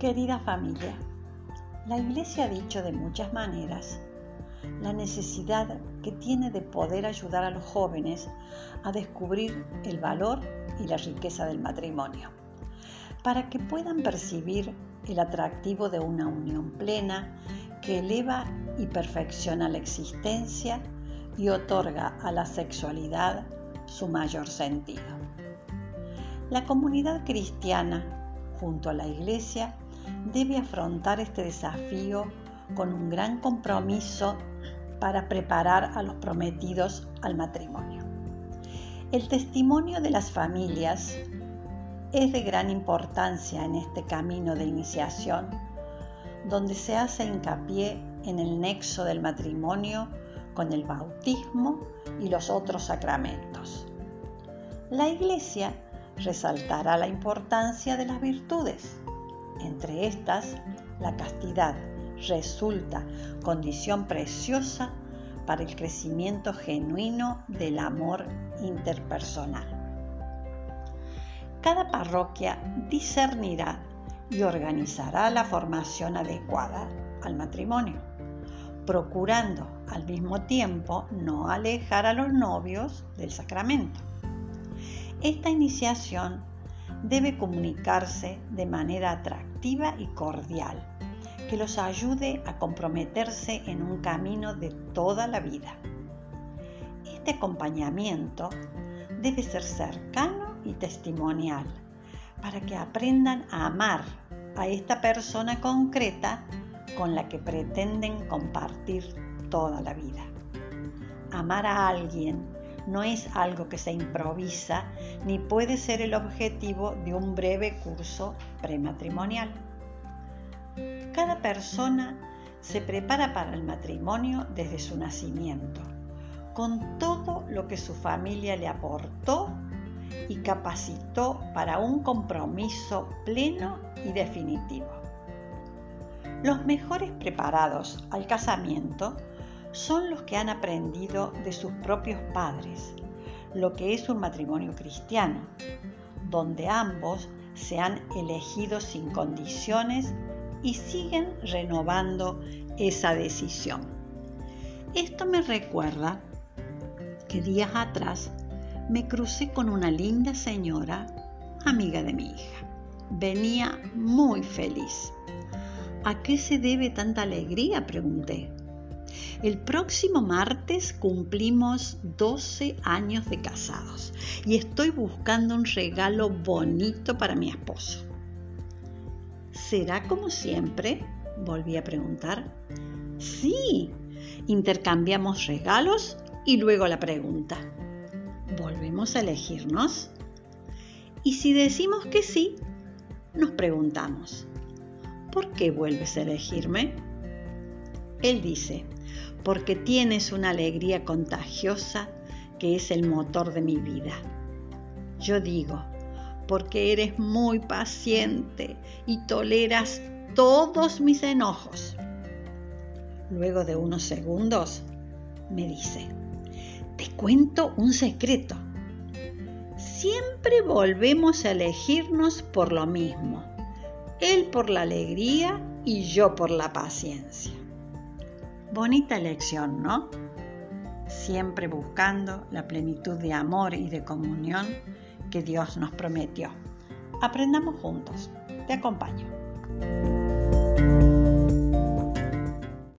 Querida familia, la Iglesia ha dicho de muchas maneras la necesidad que tiene de poder ayudar a los jóvenes a descubrir el valor y la riqueza del matrimonio, para que puedan percibir el atractivo de una unión plena que eleva y perfecciona la existencia y otorga a la sexualidad su mayor sentido. La comunidad cristiana, junto a la Iglesia, debe afrontar este desafío con un gran compromiso para preparar a los prometidos al matrimonio. El testimonio de las familias es de gran importancia en este camino de iniciación, donde se hace hincapié en el nexo del matrimonio con el bautismo y los otros sacramentos. La Iglesia resaltará la importancia de las virtudes, entre estas, la castidad resulta condición preciosa para el crecimiento genuino del amor interpersonal. Cada parroquia discernirá y organizará la formación adecuada al matrimonio, procurando al mismo tiempo no alejar a los novios del sacramento. Esta iniciación debe comunicarse de manera atractiva y cordial, que los ayude a comprometerse en un camino de toda la vida. Este acompañamiento debe ser cercano y testimonial para que aprendan a amar a esta persona concreta con la que pretenden compartir toda la vida. Amar a alguien no es algo que se improvisa ni puede ser el objetivo de un breve curso prematrimonial. Cada persona se prepara para el matrimonio desde su nacimiento, con todo lo que su familia le aportó y capacitó para un compromiso pleno y definitivo. Los mejores preparados al casamiento son los que han aprendido de sus propios padres lo que es un matrimonio cristiano, donde ambos se han elegido sin condiciones y siguen renovando esa decisión. Esto me recuerda que días atrás me crucé con una linda señora, amiga de mi hija. Venía muy feliz. ¿A qué se debe tanta alegría? pregunté. El próximo martes cumplimos 12 años de casados y estoy buscando un regalo bonito para mi esposo. ¿Será como siempre? Volví a preguntar. Sí, intercambiamos regalos y luego la pregunta. ¿Volvemos a elegirnos? Y si decimos que sí, nos preguntamos, ¿por qué vuelves a elegirme? Él dice, porque tienes una alegría contagiosa que es el motor de mi vida. Yo digo, porque eres muy paciente y toleras todos mis enojos. Luego de unos segundos, me dice, te cuento un secreto. Siempre volvemos a elegirnos por lo mismo. Él por la alegría y yo por la paciencia. Bonita elección, ¿no? Siempre buscando la plenitud de amor y de comunión que Dios nos prometió. Aprendamos juntos. Te acompaño.